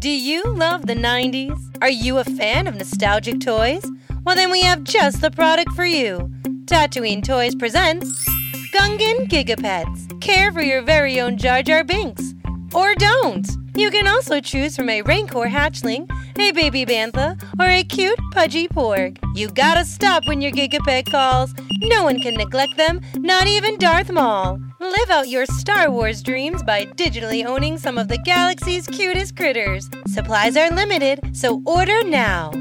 Do you love the 90s? Are you a fan of nostalgic toys? Well, then we have just the product for you. Tatooine Toys presents Gungan Gigapets. Care for your very own Jar Jar Binks. Or don't. You can also choose from a Rancor hatchling, a baby bantha, or a cute pudgy porg. You gotta stop when your Gigapet calls. No one can neglect them, not even Darth Maul. Live out your Star Wars dreams by digitally owning some of the galaxy's cutest critters. Supplies are limited, so order now.